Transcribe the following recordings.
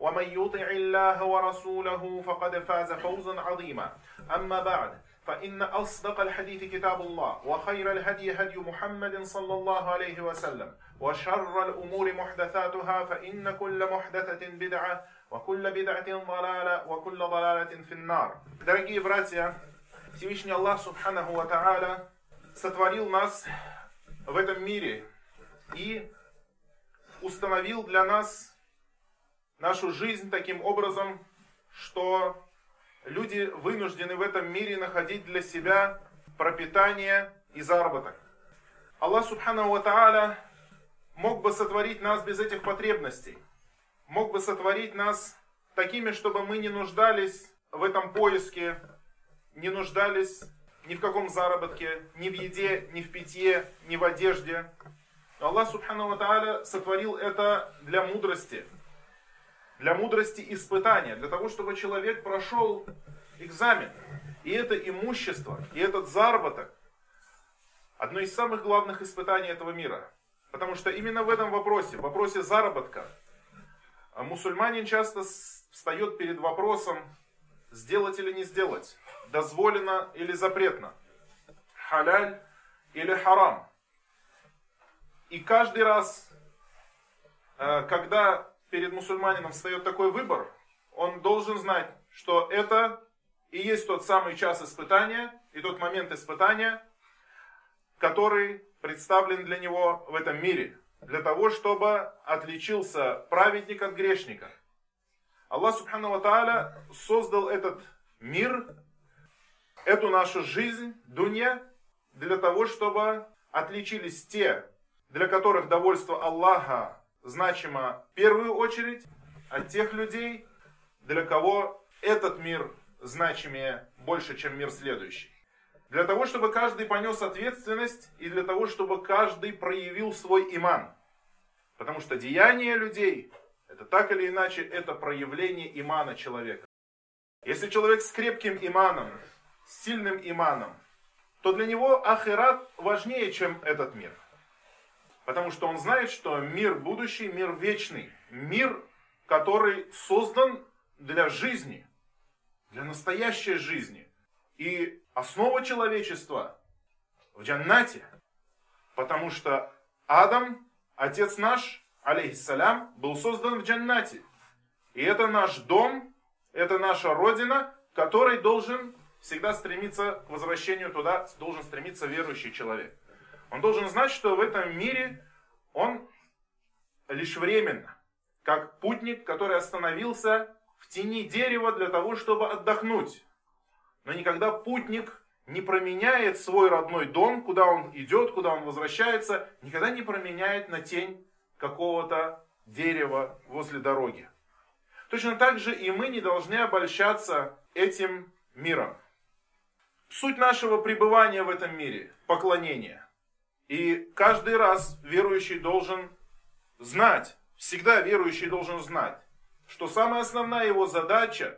ومن يطع الله ورسوله فقد فاز فوزا عظيما أما بعد فإن أصدق الحديث كتاب الله وخير الهدي هدي محمد صلى الله عليه وسلم وشر الأمور محدثاتها فإن كل محدثة بدعة وكل بدعة ضلالة وكل ضلالة في النار Дорогие братья, Всевышний Аллах Субханаху Ва Тааля сотворил нас в этом мире и установил для нас нашу жизнь таким образом, что люди вынуждены в этом мире находить для себя пропитание и заработок. Аллах Субхану Ва мог бы сотворить нас без этих потребностей, мог бы сотворить нас такими, чтобы мы не нуждались в этом поиске, не нуждались ни в каком заработке, ни в еде, ни в питье, ни в одежде. Но Аллах Субхану Ва сотворил это для мудрости, для мудрости испытания, для того, чтобы человек прошел экзамен. И это имущество, и этот заработок, одно из самых главных испытаний этого мира. Потому что именно в этом вопросе, в вопросе заработка, мусульманин часто встает перед вопросом, сделать или не сделать, дозволено или запретно, халяль или харам. И каждый раз, когда перед мусульманином встает такой выбор, он должен знать, что это и есть тот самый час испытания, и тот момент испытания, который представлен для него в этом мире, для того, чтобы отличился праведник от грешника. Аллах Субхану Тааля создал этот мир, эту нашу жизнь, дунья, для того, чтобы отличились те, для которых довольство Аллаха значимо в первую очередь, от тех людей, для кого этот мир значимее больше, чем мир следующий. Для того, чтобы каждый понес ответственность и для того, чтобы каждый проявил свой иман. Потому что деяния людей, это так или иначе, это проявление имана человека. Если человек с крепким иманом, с сильным иманом, то для него ахират важнее, чем этот мир. Потому что он знает, что мир будущий, мир вечный, мир, который создан для жизни, для настоящей жизни. И основа человечества в джаннате, потому что Адам, отец наш, алейхиссалям, был создан в джаннате. И это наш дом, это наша родина, которой должен всегда стремиться к возвращению туда, должен стремиться верующий человек. Он должен знать, что в этом мире он лишь временно, как путник, который остановился в тени дерева для того, чтобы отдохнуть. Но никогда путник не променяет свой родной дом, куда он идет, куда он возвращается, никогда не променяет на тень какого-то дерева возле дороги. Точно так же и мы не должны обольщаться этим миром. Суть нашего пребывания в этом мире – поклонение. И каждый раз верующий должен знать, всегда верующий должен знать, что самая основная его задача,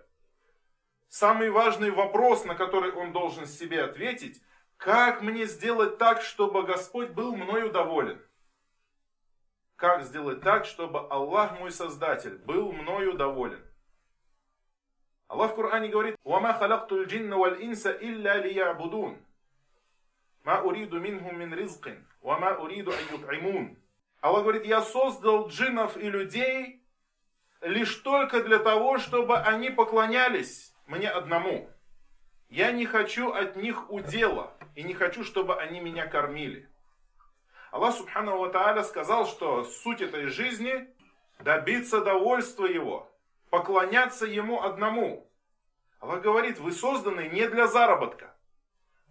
самый важный вопрос, на который он должен себе ответить, как мне сделать так, чтобы Господь был мною доволен? Как сделать так, чтобы Аллах, мой Создатель, был мною доволен? Аллах в Коране говорит, «Вама халакту джинна валь инса илля лиябудун». «Ма уриду минхум мин ризкин, вама уриду ают'имун». Аллах говорит, я создал джиннов и людей лишь только для того, чтобы они поклонялись мне одному. Я не хочу от них удела. и не хочу, чтобы они меня кормили. Аллах Субхану Ва Тааля сказал, что суть этой жизни добиться довольства Его, поклоняться Ему одному. Аллах говорит, вы созданы не для заработка.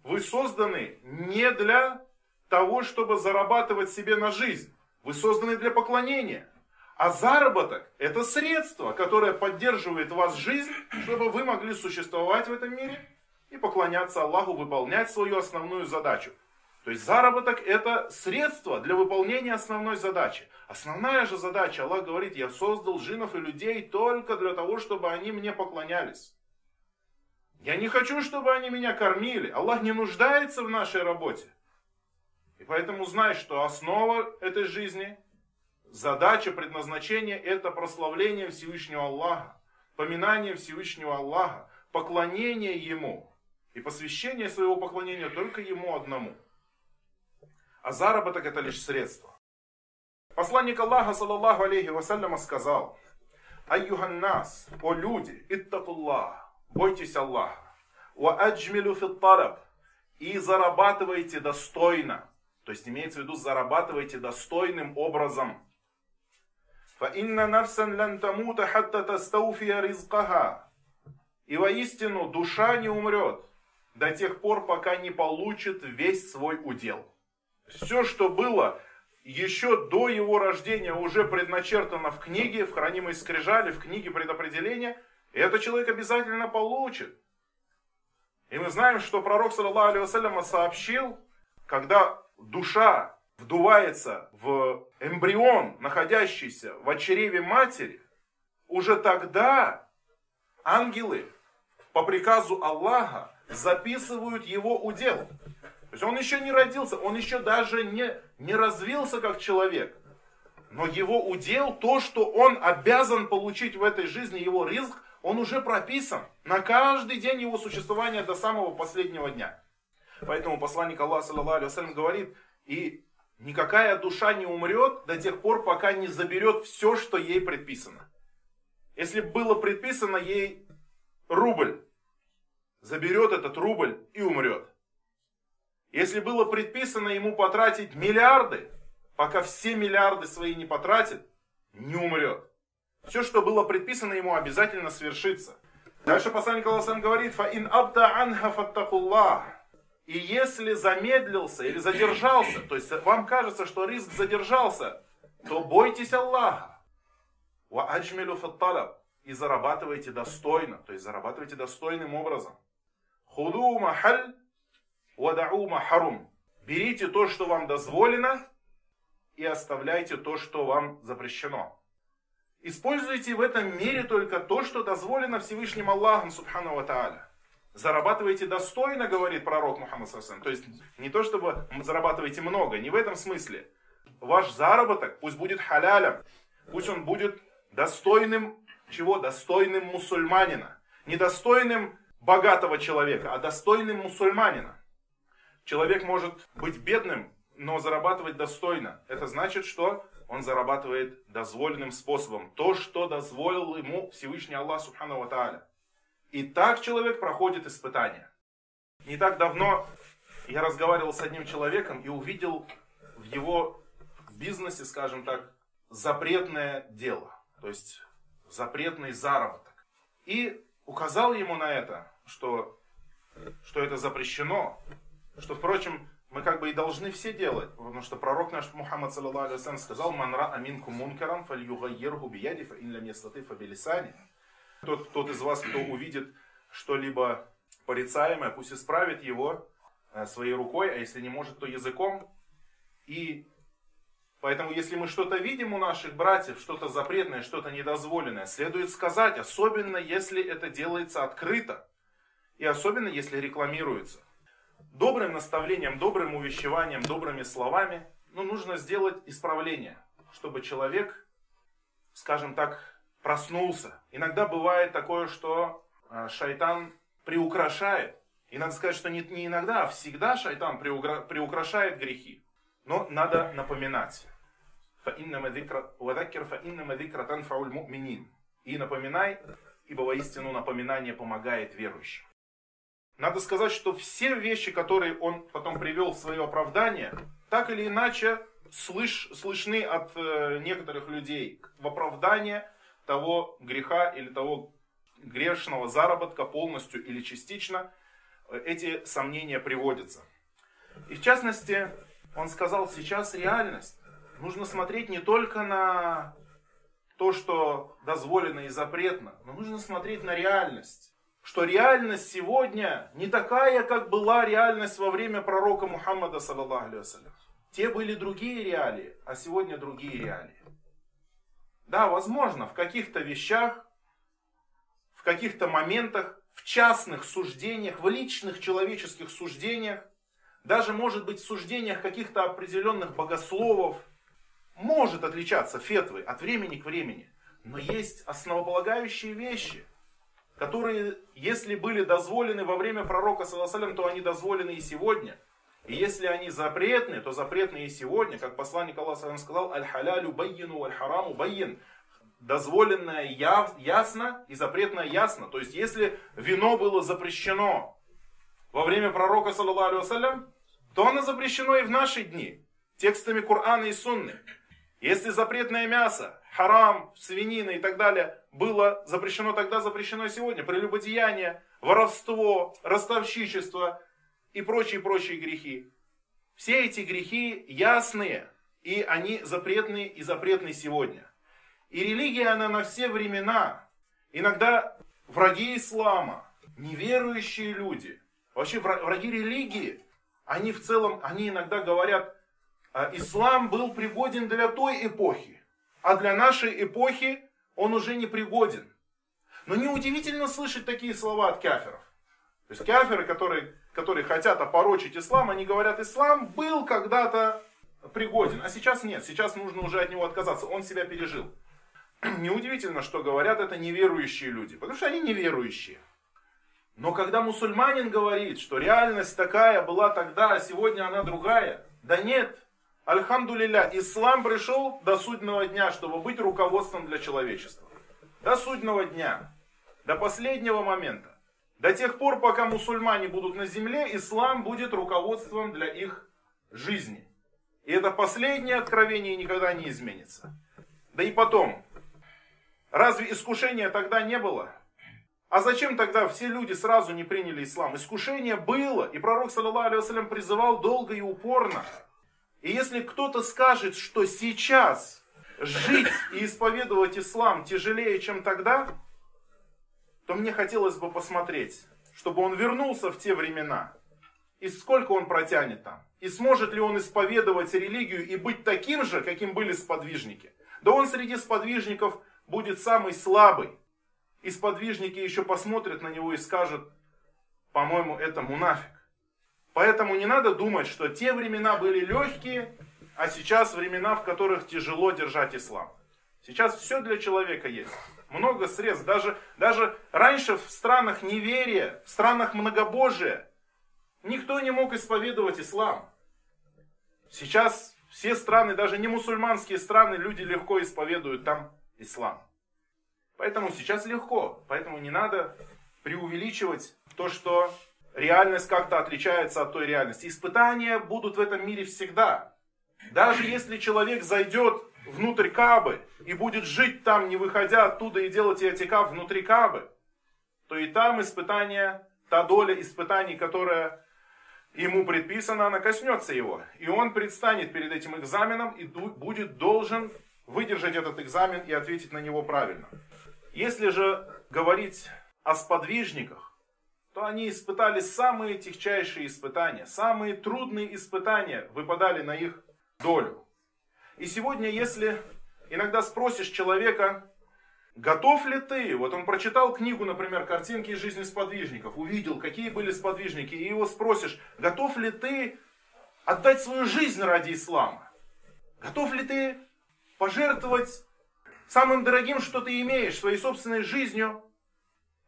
Вы созданы не для того, чтобы зарабатывать себе на жизнь. Вы созданы для поклонения. А заработок – это средство, которое поддерживает вас жизнь, чтобы вы могли существовать в этом мире и поклоняться Аллаху, выполнять свою основную задачу. То есть заработок это средство для выполнения основной задачи. Основная же задача, Аллах говорит, я создал джинов и людей только для того, чтобы они мне поклонялись. Я не хочу, чтобы они меня кормили. Аллах не нуждается в нашей работе. И поэтому знай, что основа этой жизни, задача, предназначение это прославление Всевышнего Аллаха, поминание Всевышнего Аллаха, поклонение Ему и посвящение своего поклонения только Ему одному а заработок это лишь средство. Посланник Аллаха, саллаллаху алейхи вассаляма, сказал, Айюханнас, о люди, иттакуллах, Бойтесь Аллаха. И зарабатывайте достойно. То есть имеется в виду, зарабатывайте достойным образом. И воистину душа не умрет до тех пор, пока не получит весь свой удел. Все, что было еще до его рождения, уже предначертано в книге, в хранимой скрижали, в книге предопределения – и этот человек обязательно получит. И мы знаем, что пророк, саллаллаху алейhi сообщил, когда душа вдувается в эмбрион, находящийся в очереве матери, уже тогда ангелы по приказу Аллаха записывают его удел. То есть он еще не родился, он еще даже не, не развился как человек. Но его удел, то, что он обязан получить в этой жизни, его риск, он уже прописан на каждый день его существования до самого последнего дня. Поэтому посланник Аллаха, саллаху говорит, и никакая душа не умрет до тех пор, пока не заберет все, что ей предписано. Если было предписано ей рубль, заберет этот рубль и умрет. Если было предписано ему потратить миллиарды, пока все миллиарды свои не потратит, не умрет. Все, что было предписано ему, обязательно свершится. Дальше посланник Аллахан говорит, «Фаин абда анха фаттакуллах». И если замедлился или задержался, то есть вам кажется, что риск задержался, то бойтесь Аллаха. Ва аджмилю фатталаб. И зарабатывайте достойно, то есть зарабатывайте достойным образом. Худу махаль Вадау махарум. Берите то, что вам дозволено, и оставляйте то, что вам запрещено. Используйте в этом мире только то, что дозволено Всевышним Аллахом, Субхану Тааля. Зарабатывайте достойно, говорит пророк Мухаммад Сасан. То есть не то, чтобы зарабатываете много, не в этом смысле. Ваш заработок пусть будет халялем, пусть он будет достойным чего? Достойным мусульманина. Не достойным богатого человека, а достойным мусульманина. Человек может быть бедным, но зарабатывать достойно. Это значит, что он зарабатывает дозволенным способом. То, что дозволил ему Всевышний Аллах Субхану Ва. И так человек проходит испытания. Не так давно я разговаривал с одним человеком и увидел в его бизнесе, скажем так, запретное дело. То есть запретный заработок. И указал ему на это, что, что это запрещено, что, впрочем, мы как бы и должны все делать, потому что пророк наш Мухаммад саллаллаху алейhi сказал, «Манра аминку мункарам фальюгайерху бияди фа инлям ястаты фа белисани». Тот, тот из вас, кто увидит что-либо порицаемое, пусть исправит его э, своей рукой, а если не может, то языком. И поэтому, если мы что-то видим у наших братьев, что-то запретное, что-то недозволенное, следует сказать, особенно если это делается открыто, и особенно если рекламируется добрым наставлением, добрым увещеванием, добрыми словами, ну, нужно сделать исправление, чтобы человек, скажем так, проснулся. Иногда бывает такое, что а, шайтан приукрашает. И надо сказать, что не, не иногда, а всегда шайтан приукрашает грехи. Но надо напоминать. И напоминай, ибо воистину напоминание помогает верующим. Надо сказать, что все вещи, которые он потом привел в свое оправдание, так или иначе слыш, слышны от э, некоторых людей в оправдание того греха или того грешного заработка полностью или частично. Эти сомнения приводятся. И в частности, он сказал, сейчас реальность. Нужно смотреть не только на то, что дозволено и запретно, но нужно смотреть на реальность. Что реальность сегодня не такая, как была реальность во время пророка Мухаммада, саллаллаху алейhi Те были другие реалии, а сегодня другие реалии. Да, возможно, в каких-то вещах, в каких-то моментах, в частных суждениях, в личных человеческих суждениях, даже может быть в суждениях каких-то определенных богословов, может отличаться фетвы от времени к времени. Но есть основополагающие вещи, которые, если были дозволены во время пророка, саллаху то они дозволены и сегодня. И если они запретны, то запретны и сегодня, как посланник Аллаха сказал, аль-халялю байину, аль-хараму байин. Дозволенное ясно и запретное ясно. То есть, если вино было запрещено во время пророка, саллаху то оно запрещено и в наши дни. Текстами Корана и Сунны. Если запретное мясо, харам, свинина и так далее было запрещено тогда, запрещено сегодня. Прелюбодеяние, воровство, ростовщичество и прочие-прочие грехи. Все эти грехи ясные, и они запретные и запретны сегодня. И религия, она на все времена. Иногда враги ислама, неверующие люди, вообще враги религии, они в целом, они иногда говорят, ислам был пригоден для той эпохи, а для нашей эпохи он уже не пригоден. Но неудивительно слышать такие слова от каферов. То есть каферы, которые, которые хотят опорочить ислам, они говорят, ислам был когда-то пригоден, а сейчас нет, сейчас нужно уже от него отказаться, он себя пережил. Неудивительно, что говорят это неверующие люди, потому что они неверующие. Но когда мусульманин говорит, что реальность такая была тогда, а сегодня она другая, да нет, Альхамдулилля, ислам пришел до судного дня, чтобы быть руководством для человечества. До судного дня, до последнего момента. До тех пор, пока мусульмане будут на земле, ислам будет руководством для их жизни. И это последнее откровение никогда не изменится. Да и потом, разве искушения тогда не было? А зачем тогда все люди сразу не приняли ислам? Искушение было, и пророк, саллаллаху призывал долго и упорно. И если кто-то скажет, что сейчас жить и исповедовать ислам тяжелее, чем тогда, то мне хотелось бы посмотреть, чтобы он вернулся в те времена. И сколько он протянет там. И сможет ли он исповедовать религию и быть таким же, каким были сподвижники. Да он среди сподвижников будет самый слабый. И сподвижники еще посмотрят на него и скажут, по-моему, это мунафик. Поэтому не надо думать, что те времена были легкие, а сейчас времена, в которых тяжело держать ислам. Сейчас все для человека есть. Много средств. Даже, даже раньше в странах неверия, в странах многобожия, никто не мог исповедовать ислам. Сейчас все страны, даже не мусульманские страны, люди легко исповедуют там ислам. Поэтому сейчас легко. Поэтому не надо преувеличивать то, что реальность как-то отличается от той реальности. Испытания будут в этом мире всегда. Даже если человек зайдет внутрь Кабы и будет жить там, не выходя оттуда и делать этикаф внутри Кабы, то и там испытания, та доля испытаний, которая ему предписана, она коснется его. И он предстанет перед этим экзаменом и будет должен выдержать этот экзамен и ответить на него правильно. Если же говорить о сподвижниках, то они испытали самые тягчайшие испытания, самые трудные испытания выпадали на их долю. И сегодня, если иногда спросишь человека, готов ли ты, вот он прочитал книгу, например, «Картинки из жизни сподвижников», увидел, какие были сподвижники, и его спросишь, готов ли ты отдать свою жизнь ради ислама? Готов ли ты пожертвовать самым дорогим, что ты имеешь, своей собственной жизнью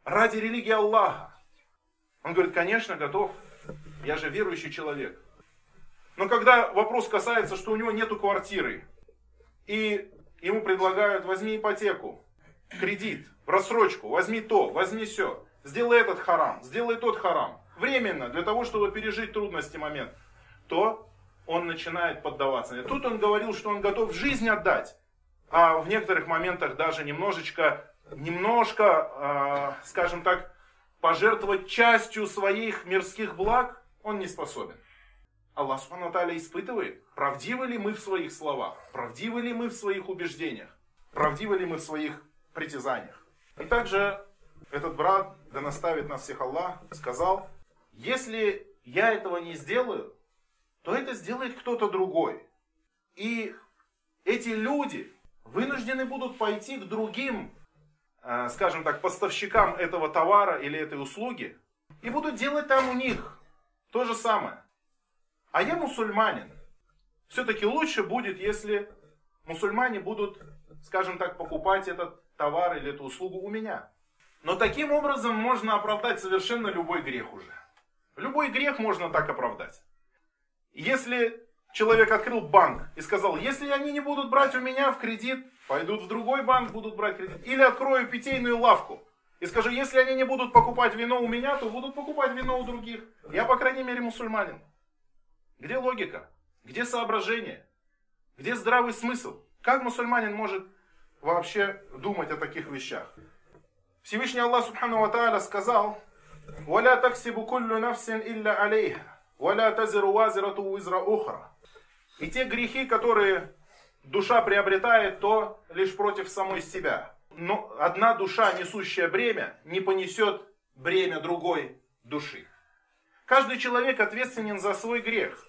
ради религии Аллаха? Он говорит, конечно, готов. Я же верующий человек. Но когда вопрос касается, что у него нету квартиры, и ему предлагают, возьми ипотеку, кредит, в рассрочку, возьми то, возьми все, сделай этот харам, сделай тот харам. временно, для того, чтобы пережить трудности момент, то он начинает поддаваться. Тут он говорил, что он готов жизнь отдать, а в некоторых моментах даже немножечко, немножко, э, скажем так, пожертвовать частью своих мирских благ он не способен. Аллах Субхану испытывает, правдивы ли мы в своих словах, правдивы ли мы в своих убеждениях, правдивы ли мы в своих притязаниях. И также этот брат, да наставит нас всех Аллах, сказал, если я этого не сделаю, то это сделает кто-то другой. И эти люди вынуждены будут пойти к другим, скажем так, поставщикам этого товара или этой услуги и будут делать там у них то же самое. А я мусульманин. Все-таки лучше будет, если мусульмане будут, скажем так, покупать этот товар или эту услугу у меня. Но таким образом можно оправдать совершенно любой грех уже. Любой грех можно так оправдать. Если человек открыл банк и сказал, если они не будут брать у меня в кредит, пойдут в другой банк, будут брать кредит. Или открою питейную лавку и скажу, если они не будут покупать вино у меня, то будут покупать вино у других. Я, по крайней мере, мусульманин. Где логика? Где соображение? Где здравый смысл? Как мусульманин может вообще думать о таких вещах? Всевышний Аллах Субхану Ва сказал, «Валя таксибу куллю нафсин илля алейха, валя тазиру вазирату уизра ухра». И те грехи, которые душа приобретает, то лишь против самой себя. Но одна душа, несущая бремя, не понесет бремя другой души. Каждый человек ответственен за свой грех.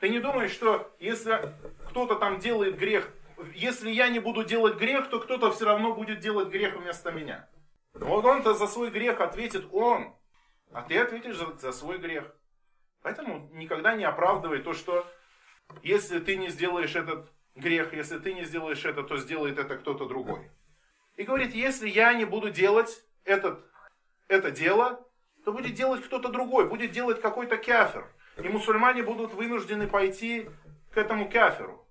Ты не думаешь, что если кто-то там делает грех, если я не буду делать грех, то кто-то все равно будет делать грех вместо меня. Вот он-то за свой грех ответит он, а ты ответишь за, за свой грех. Поэтому никогда не оправдывай то, что если ты не сделаешь этот грех, если ты не сделаешь это, то сделает это кто-то другой. И говорит, если я не буду делать этот, это дело, то будет делать кто-то другой, будет делать какой-то кафер. И мусульмане будут вынуждены пойти к этому каферу.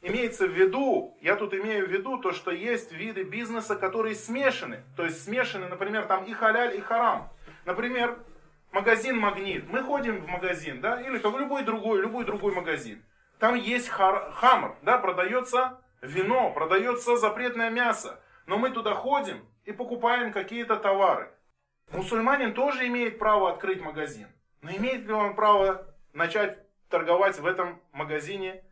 Имеется в виду, я тут имею в виду то, что есть виды бизнеса, которые смешаны. То есть смешаны, например, там и халяль, и харам. Например, магазин «Магнит». Мы ходим в магазин, да, или как любой другой, любой другой магазин. Там есть хар, хамр, да, продается вино, продается запретное мясо. Но мы туда ходим и покупаем какие-то товары. Мусульманин тоже имеет право открыть магазин. Но имеет ли он право начать торговать в этом магазине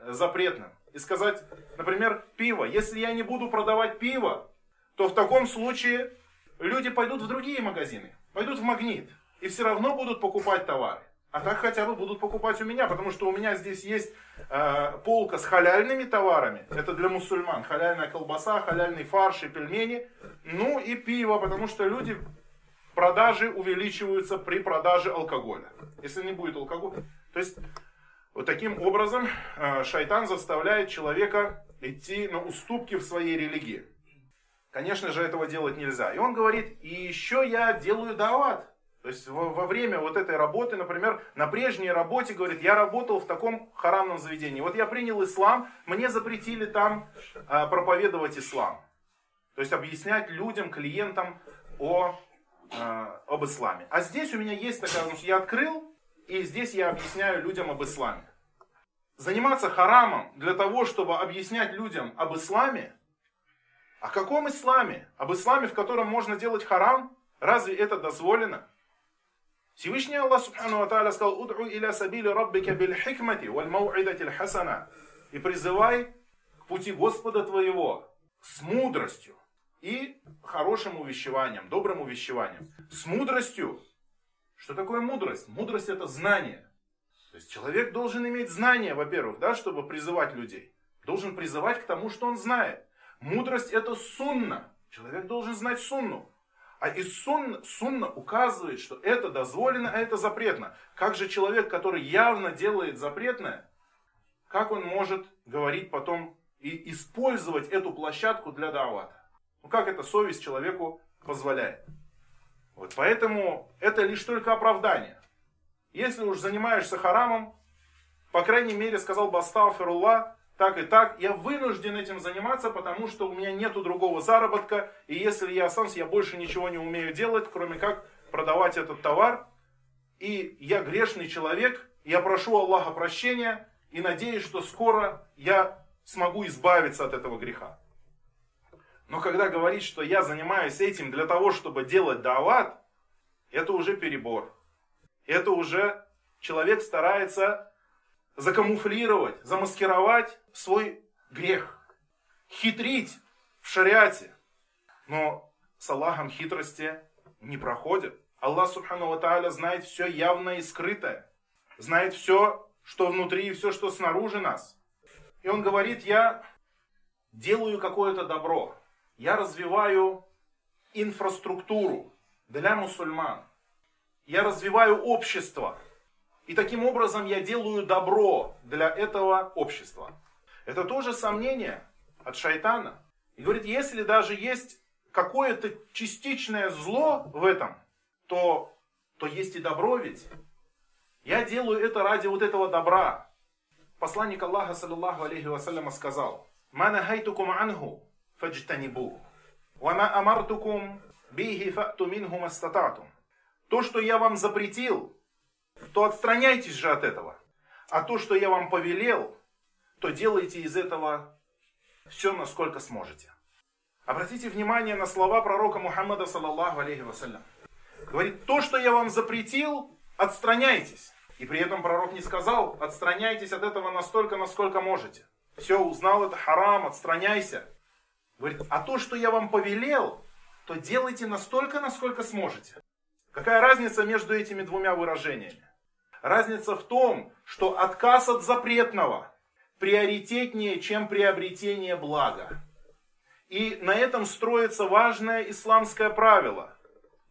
э, запретным? И сказать, например, пиво. Если я не буду продавать пиво, то в таком случае люди пойдут в другие магазины. Пойдут в магнит. И все равно будут покупать товары. А так хотя бы будут покупать у меня, потому что у меня здесь есть э, полка с халяльными товарами. Это для мусульман. Халяльная колбаса, халяльный фарш и пельмени. Ну и пиво, потому что люди продажи увеличиваются при продаже алкоголя. Если не будет алкоголя. То есть вот таким образом э, шайтан заставляет человека идти на уступки в своей религии. Конечно же, этого делать нельзя. И он говорит, и еще я делаю дават. То есть во, во время вот этой работы, например, на прежней работе, говорит, я работал в таком харамном заведении. Вот я принял ислам, мне запретили там э, проповедовать ислам. То есть объяснять людям, клиентам о, э, об исламе. А здесь у меня есть такая, потому что я открыл, и здесь я объясняю людям об исламе. Заниматься харамом для того, чтобы объяснять людям об исламе, о каком исламе? Об исламе, в котором можно делать харам? Разве это дозволено? Всевышний Аллах Субхану Ва сказал, «Удру иля сабили раббика биль хикмати валь мау'идати хасана» и призывай к пути Господа твоего с мудростью и хорошим увещеванием, добрым увещеванием. С мудростью. Что такое мудрость? Мудрость это знание. То есть человек должен иметь знания, во-первых, да, чтобы призывать людей. Должен призывать к тому, что он знает. Мудрость это сунна. Человек должен знать сунну. А и сунна, сунна указывает, что это дозволено, а это запретно. Как же человек, который явно делает запретное, как он может говорить потом и использовать эту площадку для давата? Ну как эта совесть человеку позволяет? Вот поэтому это лишь только оправдание. Если уж занимаешься харамом, по крайней мере, сказал Бастафирулла, так и так, я вынужден этим заниматься, потому что у меня нету другого заработка, и если я останусь, я больше ничего не умею делать, кроме как продавать этот товар, и я грешный человек, я прошу Аллаха прощения и надеюсь, что скоро я смогу избавиться от этого греха. Но когда говорит, что я занимаюсь этим для того, чтобы делать дават, это уже перебор. Это уже человек старается закамуфлировать, замаскировать свой грех, хитрить в шариате. Но с Аллахом хитрости не проходит. Аллах Субхану Ва знает все явное и скрытое. Знает все, что внутри и все, что снаружи нас. И он говорит, я делаю какое-то добро я развиваю инфраструктуру для мусульман. Я развиваю общество. И таким образом я делаю добро для этого общества. Это тоже сомнение от шайтана. И говорит, если даже есть какое-то частичное зло в этом, то, то есть и добро ведь. Я делаю это ради вот этого добра. Посланник Аллаха, саллиллаху алейхи вассаляма, сказал, «Мана хайтукум анху, фаджтанибу. Вама амартукум бихи фату минху мастататум. То, что я вам запретил, то отстраняйтесь же от этого. А то, что я вам повелел, то делайте из этого все, насколько сможете. Обратите внимание на слова пророка Мухаммада, саллаллаху алейхи вассалям. Говорит, то, что я вам запретил, отстраняйтесь. И при этом пророк не сказал, отстраняйтесь от этого настолько, насколько можете. Все, узнал это харам, отстраняйся. Говорит, а то, что я вам повелел, то делайте настолько, насколько сможете. Какая разница между этими двумя выражениями? Разница в том, что отказ от запретного приоритетнее, чем приобретение блага. И на этом строится важное исламское правило,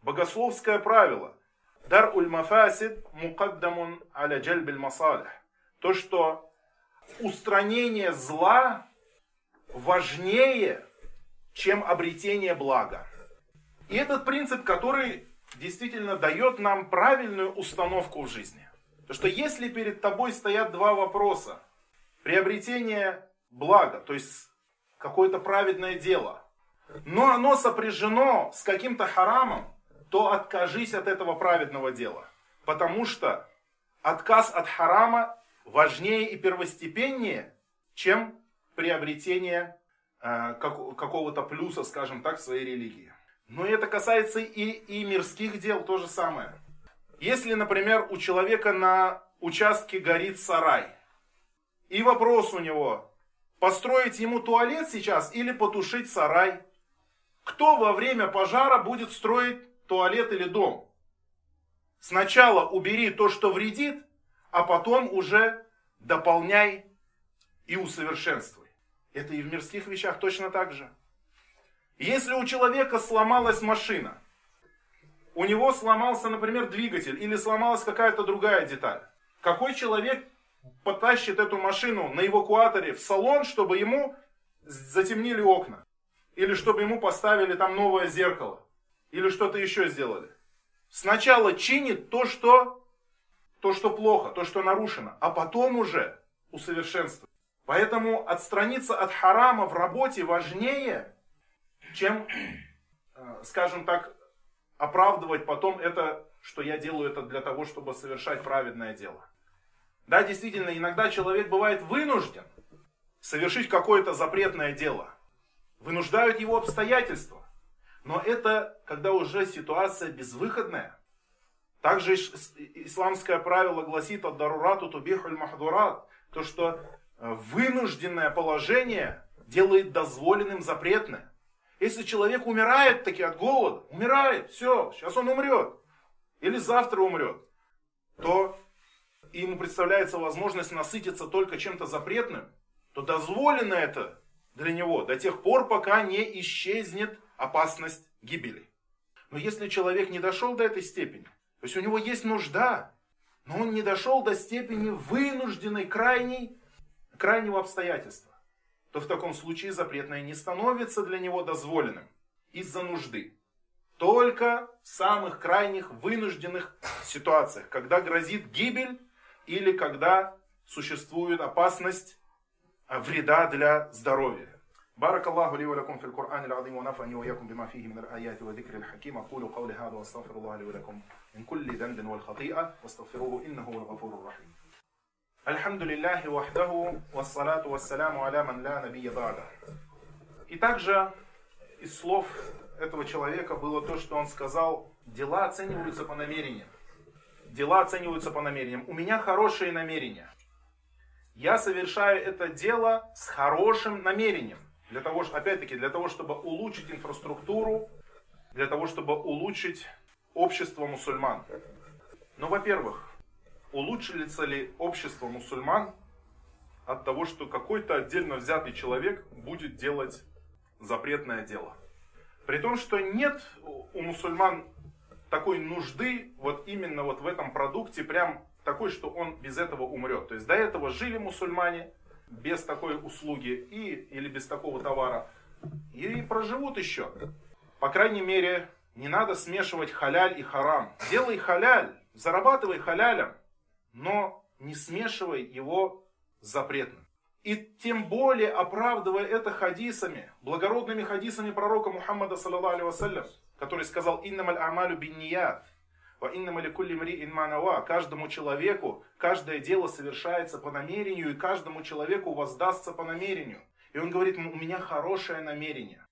богословское правило. Дар уль мафасид мукаддамун аля джальбиль масалих. То, что устранение зла важнее, чем обретение блага. И этот принцип, который действительно дает нам правильную установку в жизни. То, что если перед тобой стоят два вопроса, приобретение блага, то есть какое-то праведное дело, но оно сопряжено с каким-то харамом, то откажись от этого праведного дела. Потому что отказ от харама важнее и первостепеннее, чем приобретение Э, какого-то плюса, скажем так, в своей религии. Но это касается и, и мирских дел, то же самое. Если, например, у человека на участке горит сарай, и вопрос у него, построить ему туалет сейчас или потушить сарай, кто во время пожара будет строить туалет или дом? Сначала убери то, что вредит, а потом уже дополняй и усовершенствуй. Это и в мирских вещах точно так же. Если у человека сломалась машина, у него сломался, например, двигатель или сломалась какая-то другая деталь, какой человек потащит эту машину на эвакуаторе в салон, чтобы ему затемнили окна? Или чтобы ему поставили там новое зеркало? Или что-то еще сделали? Сначала чинит то, что, то, что плохо, то, что нарушено, а потом уже усовершенствует. Поэтому отстраниться от харама в работе важнее, чем, э, скажем так, оправдывать потом это, что я делаю это для того, чтобы совершать праведное дело. Да, действительно, иногда человек бывает вынужден совершить какое-то запретное дело. Вынуждают его обстоятельства. Но это когда уже ситуация безвыходная. Также исламское правило гласит от дарурату тубихуль махдурат. То, что вынужденное положение делает дозволенным запретное. Если человек умирает таки от голода, умирает, все, сейчас он умрет, или завтра умрет, то ему представляется возможность насытиться только чем-то запретным, то дозволено это для него до тех пор, пока не исчезнет опасность гибели. Но если человек не дошел до этой степени, то есть у него есть нужда, но он не дошел до степени вынужденной, крайней крайнего обстоятельства, то в таком случае запретное не становится для него дозволенным из-за нужды. Только в самых крайних вынужденных ситуациях, когда грозит гибель или когда существует опасность а, вреда для здоровья. بارك الله لي ولكم في القرآن العظيم ونفعني وإياكم بما فيه من الآيات والذكر الحكيم أقول قولي هذا وأستغفر الله لي ولكم من كل ذنب والخطيئة واستغفروه إنه هو الغفور الرحيم Альхамду лилляхи вахдаху, والصلاة والسلام على من لا نبي бада. И также из слов этого человека было то, что он сказал, дела оцениваются по намерениям. Дела оцениваются по намерениям. У меня хорошие намерения. Я совершаю это дело с хорошим намерением. Для того, опять-таки, для того, чтобы улучшить инфраструктуру, для того, чтобы улучшить общество мусульман. Ну, во-первых, улучшится ли общество мусульман от того, что какой-то отдельно взятый человек будет делать запретное дело. При том, что нет у мусульман такой нужды вот именно вот в этом продукте, прям такой, что он без этого умрет. То есть до этого жили мусульмане без такой услуги и, или без такого товара и проживут еще. По крайней мере, не надо смешивать халяль и харам. Делай халяль, зарабатывай халялем, но не смешивай его с запретным. И тем более оправдывая это хадисами, благородными хадисами пророка Мухаммада, саллаллаху который сказал «Иннамаль амалю бинният». Каждому человеку, каждое дело совершается по намерению, и каждому человеку воздастся по намерению. И он говорит, у меня хорошее намерение.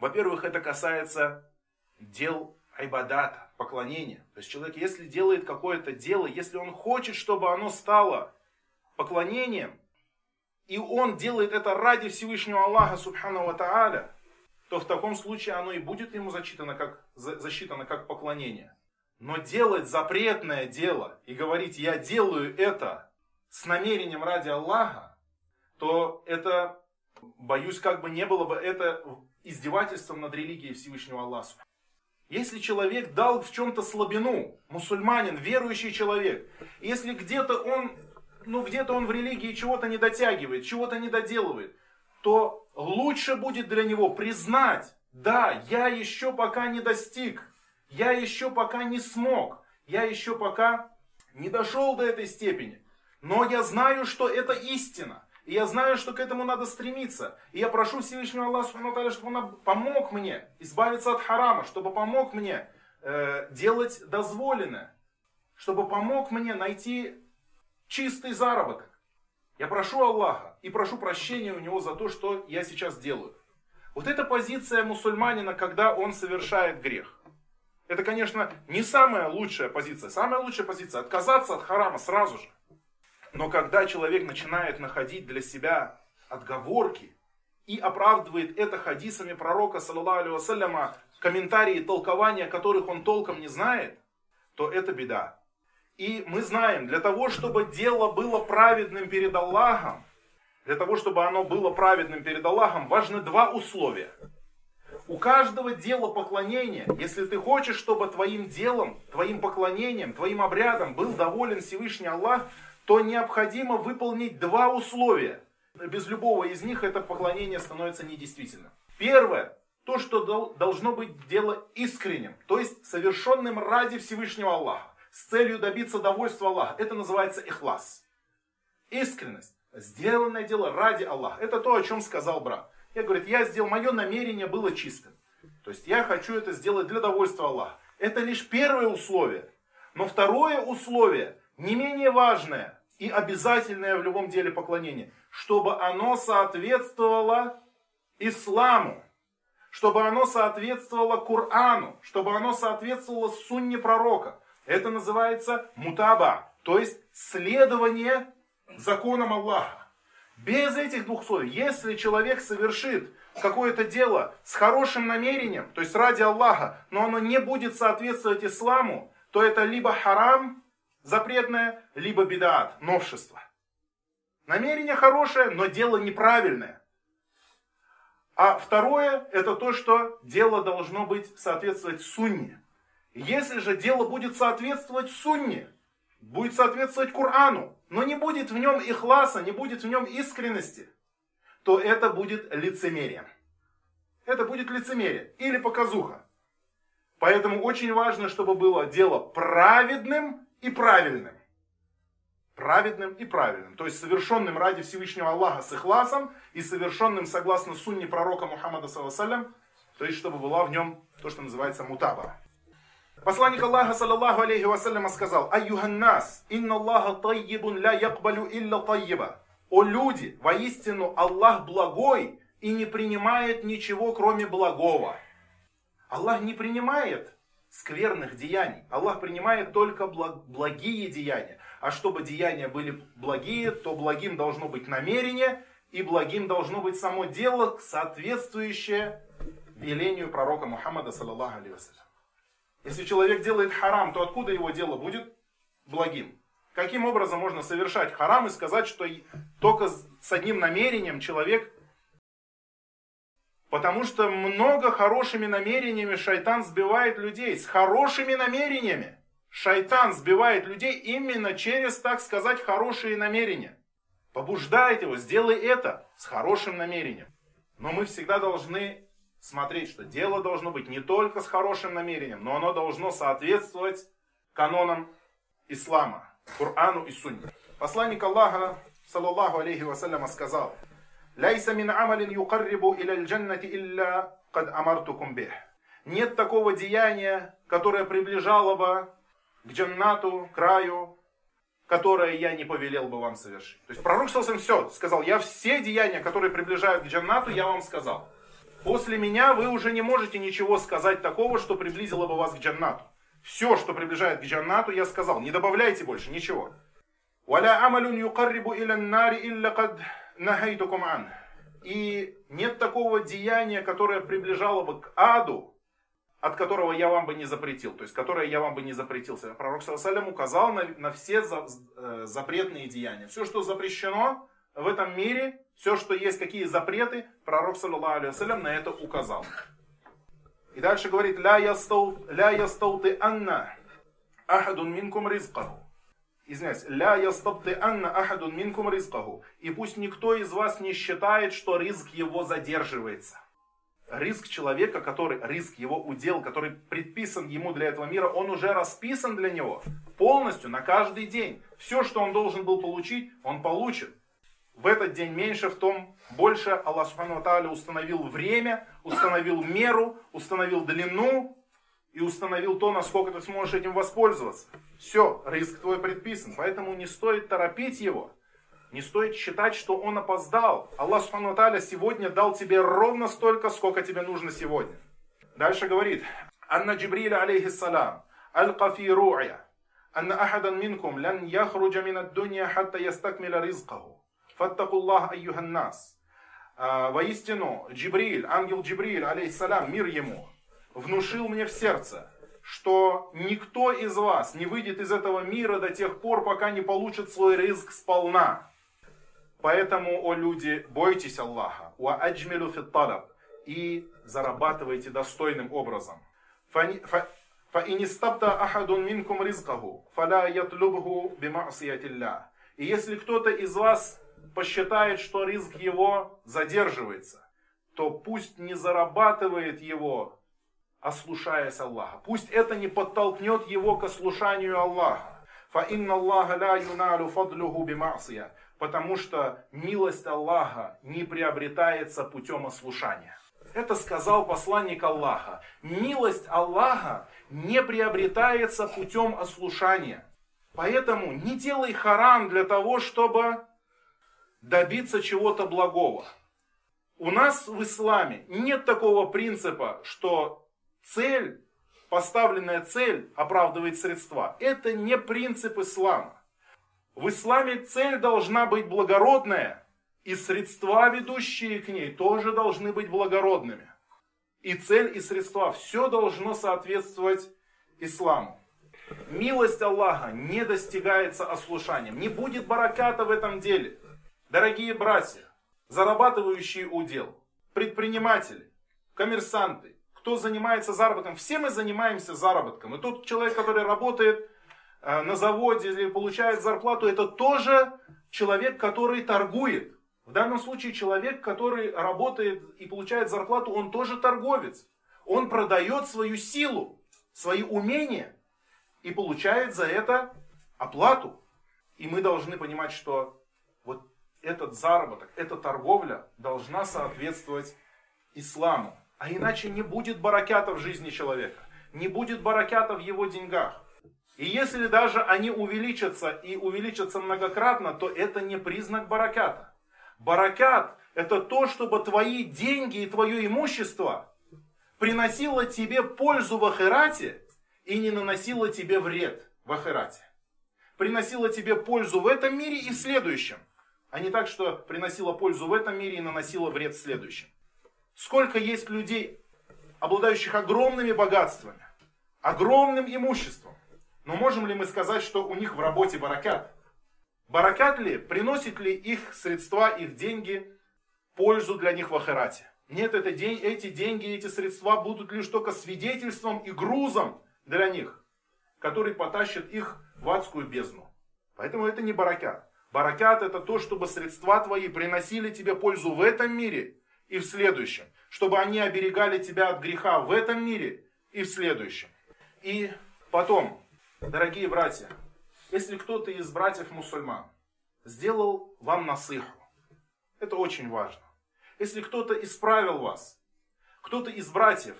Во-первых, это касается дел айбадата, поклонения. То есть человек, если делает какое-то дело, если он хочет, чтобы оно стало поклонением, и он делает это ради Всевышнего Аллаха, Субхану Ва Тааля, то в таком случае оно и будет ему засчитано как, засчитано как поклонение. Но делать запретное дело и говорить, я делаю это с намерением ради Аллаха, то это, боюсь, как бы не было бы это издевательством над религией Всевышнего Аллаха. Если человек дал в чем-то слабину, мусульманин, верующий человек, если где-то он, ну где-то он в религии чего-то не дотягивает, чего-то не доделывает, то лучше будет для него признать, да, я еще пока не достиг, я еще пока не смог, я еще пока не дошел до этой степени, но я знаю, что это истина. И я знаю, что к этому надо стремиться. И я прошу Всевышнего Аллаха, чтобы он помог мне избавиться от харама, чтобы помог мне э, делать дозволенное, чтобы помог мне найти чистый заработок. Я прошу Аллаха и прошу прощения у него за то, что я сейчас делаю. Вот эта позиция мусульманина, когда он совершает грех. Это, конечно, не самая лучшая позиция. Самая лучшая позиция отказаться от харама сразу же. Но когда человек начинает находить для себя отговорки и оправдывает это хадисами пророка, вассаляма, комментарии, толкования которых он толком не знает, то это беда. И мы знаем, для того, чтобы дело было праведным перед Аллахом, для того, чтобы оно было праведным перед Аллахом, важны два условия. У каждого дела поклонения, если ты хочешь, чтобы твоим делом, твоим поклонением, твоим обрядом был доволен Всевышний Аллах, то необходимо выполнить два условия. Без любого из них это поклонение становится недействительным. Первое, то, что должно быть дело искренним, то есть совершенным ради Всевышнего Аллаха, с целью добиться довольства Аллаха. Это называется ихлас. Искренность. Сделанное дело ради Аллаха. Это то, о чем сказал брат. Я говорю, я сделал, мое намерение было чистым. То есть я хочу это сделать для довольства Аллаха. Это лишь первое условие. Но второе условие, не менее важное, и обязательное в любом деле поклонение, чтобы оно соответствовало исламу, чтобы оно соответствовало Корану, чтобы оно соответствовало сунне пророка. Это называется мутаба, то есть следование законам Аллаха. Без этих двух условий, если человек совершит какое-то дело с хорошим намерением, то есть ради Аллаха, но оно не будет соответствовать исламу, то это либо харам, запретное, либо бедаат, новшество. Намерение хорошее, но дело неправильное. А второе, это то, что дело должно быть соответствовать сунне. Если же дело будет соответствовать сунне, будет соответствовать Корану, но не будет в нем ихласа, не будет в нем искренности, то это будет лицемерием. Это будет лицемерие или показуха. Поэтому очень важно, чтобы было дело праведным и правильным. праведным и правильным. То есть совершенным ради Всевышнего Аллаха с ихласом и совершенным согласно сунне пророка Мухаммада, саллаллаху то есть чтобы была в нем то, что называется мутаба. Посланник Аллаха, саллаллаху алейхи вассаляма, сказал, «Айюханнас, инна Аллаха таййибун ля якбалю илля таййиба». «О люди, воистину Аллах благой и не принимает ничего, кроме благого». Аллах не принимает скверных деяний. Аллах принимает только благие деяния. А чтобы деяния были благие, то благим должно быть намерение, и благим должно быть само дело, соответствующее велению пророка Мухаммада, саллаллаху алейhi Если человек делает харам, то откуда его дело будет благим? Каким образом можно совершать харам и сказать, что только с одним намерением человек Потому что много хорошими намерениями шайтан сбивает людей. С хорошими намерениями. Шайтан сбивает людей именно через, так сказать, хорошие намерения. Побуждает его, сделай это с хорошим намерением. Но мы всегда должны смотреть, что дело должно быть не только с хорошим намерением, но оно должно соответствовать канонам ислама, Корану и Сунне. Посланник Аллаха, саллаллаху алейхи вассаляма, сказал, «Ляйса мин амалин юкаррибу иля джаннати илля кад амартукум бих». Нет такого деяния, которое приближало бы к джаннату, краю, которое я не повелел бы вам совершить. То есть пророк Салсам все сказал, я все деяния, которые приближают к джаннату, я вам сказал. После меня вы уже не можете ничего сказать такого, что приблизило бы вас к джаннату. Все, что приближает к джаннату, я сказал. Не добавляйте больше ничего. وَلَا عَمَلٌ يُقَرِّبُ إِلَى النَّارِ إِلَّا قَدْ нахайдукум ан. И нет такого деяния, которое приближало бы к аду, от которого я вам бы не запретил, то есть которое я вам бы не запретил. Пророк Салам указал на, на все за, э, запретные деяния. Все, что запрещено в этом мире, все, что есть, какие запреты, пророк Салам на это указал. И дальше говорит, ля я ястау, ля я ястау ты анна, ахадун минкум ризкару. Извиняюсь, ля ястауты анна ахадун минкум ризкаху. И пусть никто из вас не считает, что риск его задерживается. Риск человека, который, риск его удел, который предписан ему для этого мира, он уже расписан для него полностью на каждый день. Все, что он должен был получить, он получит в этот день меньше, в том больше Аллах Субхану Тааля установил время, установил меру, установил длину и установил то, насколько ты сможешь этим воспользоваться. Все, риск твой предписан, поэтому не стоит торопить его. Не стоит считать, что он опоздал. Аллах Субхану Тааля сегодня дал тебе ровно столько, сколько тебе нужно сегодня. Дальше говорит. Анна Джибриля алейхиссалам. Аль-Кафи ру'я. أن أحدا منكم لن يخرج من الدنيا حتى يستكمل رزقه Фаттакуллах айюханнас. А, воистину, Джибриль, ангел Джибриль, алейхиссалям, мир ему, внушил мне в сердце, что никто из вас не выйдет из этого мира до тех пор, пока не получит свой ризк сполна. Поэтому, о люди, бойтесь Аллаха, وأجملوا في الطلب, и зарабатывайте достойным образом. فإن استبطأ أحد منكم رزقه، فلا يطلبه بمعصية الله. И если кто-то из вас посчитает, что ризк его задерживается, то пусть не зарабатывает его, ослушаясь Аллаха. Пусть это не подтолкнет его к ослушанию Аллаха. فَإِنَّ اللَّهَ لَا يُنَالُ فَضْلُهُ بِمَعْصِيَةٍ Потому что милость Аллаха не приобретается путем ослушания. Это сказал посланник Аллаха. Милость Аллаха не приобретается путем ослушания. Поэтому не делай харам для того, чтобы добиться чего-то благого. У нас в исламе нет такого принципа, что цель, поставленная цель оправдывает средства. Это не принцип ислама. В исламе цель должна быть благородная, и средства, ведущие к ней, тоже должны быть благородными. И цель, и средства, все должно соответствовать исламу. Милость Аллаха не достигается ослушанием. Не будет бараката в этом деле. Дорогие братья, зарабатывающие удел, предприниматели, коммерсанты, кто занимается заработком, все мы занимаемся заработком. И тот человек, который работает э, на заводе или получает зарплату, это тоже человек, который торгует. В данном случае человек, который работает и получает зарплату, он тоже торговец. Он продает свою силу, свои умения и получает за это оплату. И мы должны понимать, что вот этот заработок, эта торговля должна соответствовать исламу. А иначе не будет баракята в жизни человека. Не будет баракята в его деньгах. И если даже они увеличатся и увеличатся многократно, то это не признак баракята. Баракят – это то, чтобы твои деньги и твое имущество приносило тебе пользу в ахирате и не наносило тебе вред в ахирате. Приносило тебе пользу в этом мире и в следующем. А не так, что приносило пользу в этом мире и наносило вред в следующем. Сколько есть людей, обладающих огромными богатствами, огромным имуществом. Но можем ли мы сказать, что у них в работе баракят? Баракят ли, приносит ли их средства, их деньги пользу для них в ахирате? Нет, это день, эти деньги, эти средства будут лишь только свидетельством и грузом для них, который потащит их в адскую бездну. Поэтому это не баракят. Баракят это то, чтобы средства твои приносили тебе пользу в этом мире и в следующем. Чтобы они оберегали тебя от греха в этом мире и в следующем. И потом, дорогие братья, если кто-то из братьев мусульман сделал вам насыху, это очень важно. Если кто-то исправил вас, кто-то из братьев,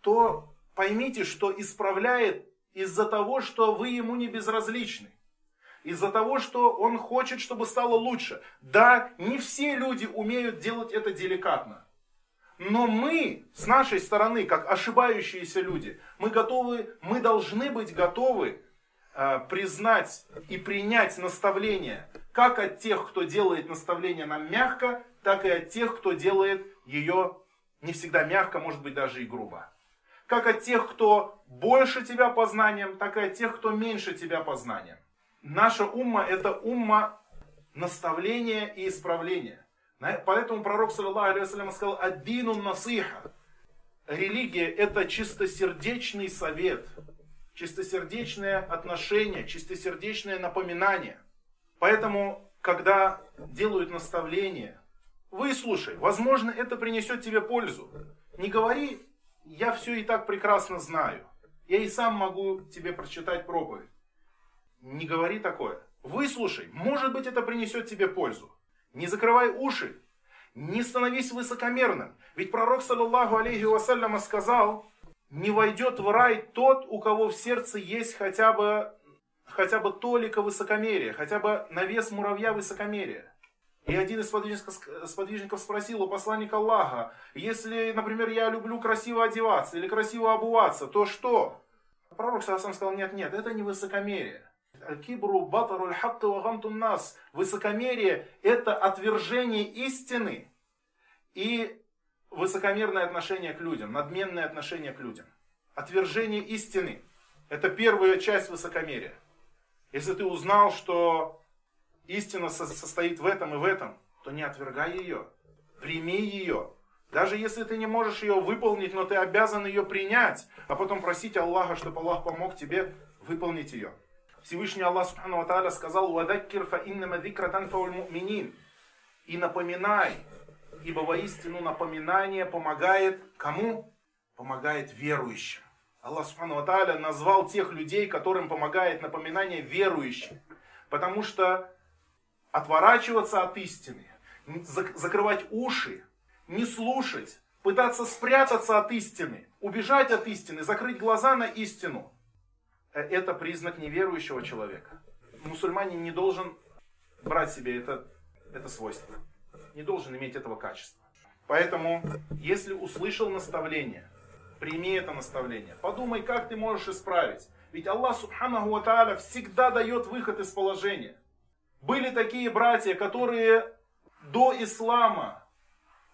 то поймите, что исправляет из-за того, что вы ему не безразличны. Из-за того, что он хочет, чтобы стало лучше. Да, не все люди умеют делать это деликатно. Но мы, с нашей стороны, как ошибающиеся люди, мы готовы, мы должны быть готовы э, признать и принять наставление, как от тех, кто делает наставление нам мягко, так и от тех, кто делает ее не всегда мягко, может быть даже и грубо. Как от тех, кто больше тебя по знаниям, так и от тех, кто меньше тебя по знаниям. Наша умма это умма наставления и исправления. Поэтому пророк, саллиллаху алейhi сказал, «Аддину насиха». Религия – это чистосердечный совет, чистосердечное отношение, чистосердечное напоминание. Поэтому, когда делают наставления, выслушай, возможно, это принесет тебе пользу. Не говори, я все и так прекрасно знаю. Я и сам могу тебе прочитать проповедь. Не говори такое. Выслушай, может быть, это принесет тебе пользу. Не закрывай уши. Не становись высокомерным. Ведь пророк, саллаллаху алейхи вассаляма, сказал, не войдет в рай тот, у кого в сердце есть хотя бы, хотя бы толика высокомерия, хотя бы навес муравья высокомерия. И один из сподвижников, сподвижников спросил у посланника Аллаха, если, например, я люблю красиво одеваться или красиво обуваться, то что? Пророк сам сказал, нет, нет, это не высокомерие. Аль-кибру батаруль хакка вагамтун нас. Высокомерие – это отвержение истины и высокомерное отношение к людям, надменное отношение к людям. Отвержение истины – это первая часть высокомерия. Если ты узнал, что истина состоит в этом и в этом, то не отвергай ее, прими ее. Даже если ты не можешь ее выполнить, но ты обязан ее принять, а потом просить Аллаха, чтобы Аллах помог тебе выполнить ее. Всевышний Аллах Субхану Тааля сказал, «Вадаккир фа иннама зикра танфауль муминин». И напоминай, ибо воистину напоминание помогает кому? Помогает верующим. Аллах Субхану Тааля назвал тех людей, которым помогает напоминание верующим. Потому что отворачиваться от истины, закрывать уши, не слушать, пытаться спрятаться от истины, убежать от истины, закрыть глаза на истину – это признак неверующего человека. Мусульманин не должен брать себе это, это свойство. Не должен иметь этого качества. Поэтому, если услышал наставление, прими это наставление. Подумай, как ты можешь исправить. Ведь Аллах Субханаху Ва всегда дает выход из положения. Были такие братья, которые до ислама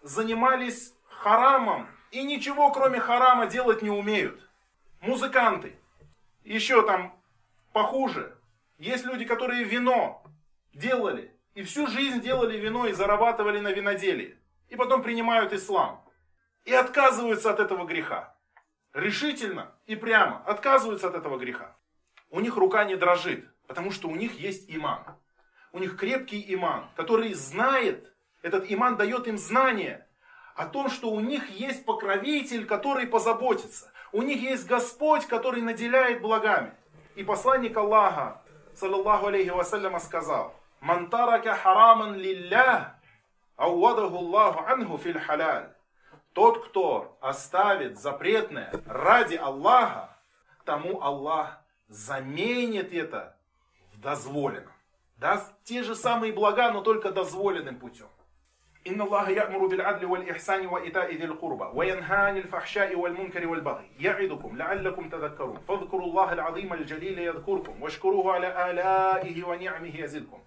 занимались харамом и ничего кроме харама делать не умеют. Музыканты еще там похуже. Есть люди, которые вино делали. И всю жизнь делали вино и зарабатывали на виноделии. И потом принимают ислам. И отказываются от этого греха. Решительно и прямо отказываются от этого греха. У них рука не дрожит, потому что у них есть иман. У них крепкий иман, который знает, этот иман дает им знание о том, что у них есть покровитель, который позаботится. У них есть Господь, который наделяет благами. И посланник Аллаха, صلى الله عليه وسلم, сказал, «من ترك حراما لله، عوضه الله عنه في الحلال». Тот, кто оставит запретное ради Аллаха, тому Аллах заменит это в дозволенном. Даст те же самые блага, но только дозволенным путем. إن الله يأمر بالعدل والإحسان وإيتاء ذي القربى وينهى عن الفحشاء والمنكر والبغي يعظكم لعلكم تذكرون فاذكروا الله العظيم الجليل يذكركم واشكروه على آلائه ونعمه يزدكم